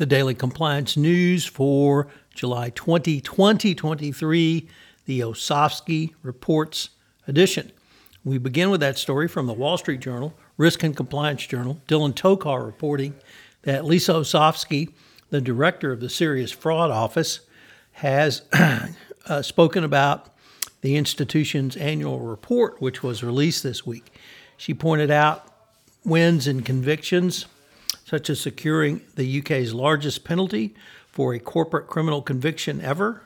The daily compliance news for July 20, 2023, the Osofsky Reports edition. We begin with that story from the Wall Street Journal, Risk and Compliance Journal. Dylan Tokar reporting that Lisa Osofsky, the director of the Serious Fraud Office, has uh, spoken about the institution's annual report, which was released this week. She pointed out wins and convictions such as securing the UK's largest penalty for a corporate criminal conviction ever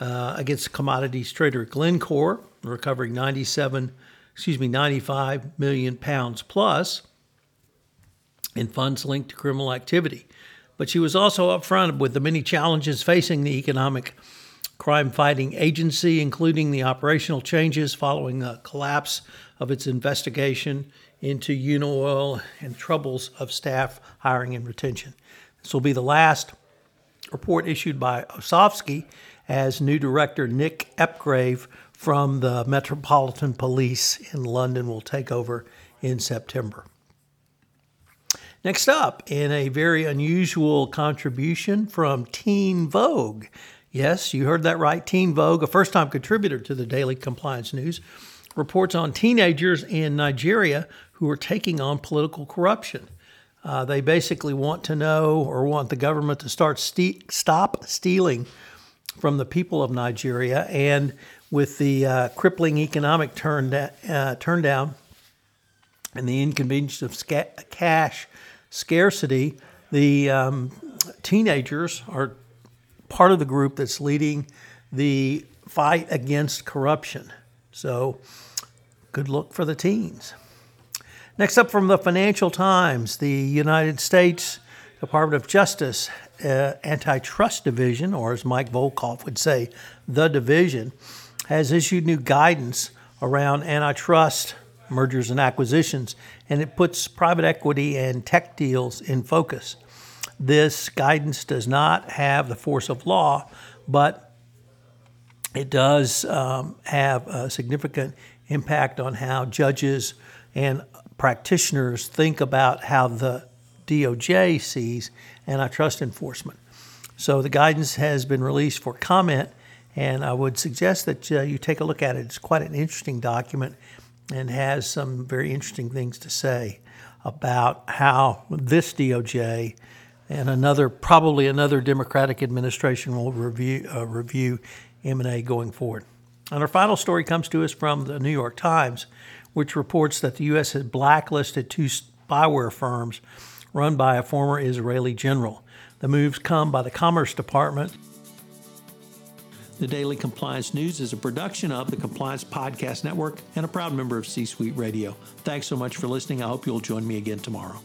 uh, against commodities trader Glencore, recovering 97, excuse me, 95 million pounds plus in funds linked to criminal activity. But she was also upfront with the many challenges facing the economic crime fighting agency, including the operational changes following the collapse of its investigation into Unaoil and troubles of staff hiring and retention. This will be the last report issued by Osofsky as new director Nick Ephgrave from the Metropolitan Police in London will take over in September. Next up, in a very unusual contribution from Teen Vogue. Yes, you heard that right. Teen Vogue, a first time contributor to the Daily Compliance News, reports on teenagers in Nigeria who are taking on political corruption. Uh, they basically want to know or want the government to start stop stealing from the people of Nigeria. And with the uh, crippling economic turn, da- uh, turn down and the inconvenience of sca- cash scarcity, the um, teenagers are part of the group that's leading the fight against corruption. So, good look for the teens. Next up from the Financial Times, the United States Department of Justice uh, Antitrust Division, or as Mike Volkov would say, the division, has issued new guidance around antitrust mergers and acquisitions, and it puts private equity and tech deals in focus. This guidance does not have the force of law, but it does um, have a significant impact on how judges and practitioners think about how the DOJ sees antitrust enforcement. So the guidance has been released for comment, and I would suggest that uh, you take a look at it. It's quite an interesting document and has some very interesting things to say about how this DOJ and another, probably another Democratic administration will review uh, review M&A going forward. And our final story comes to us from the New York Times, which reports that the U.S. has blacklisted two spyware firms run by a former Israeli general. The moves come by the Commerce Department. The Daily Compliance News is a production of the Compliance Podcast Network and a proud member of C Suite Radio. Thanks so much for listening. I hope you'll join me again tomorrow.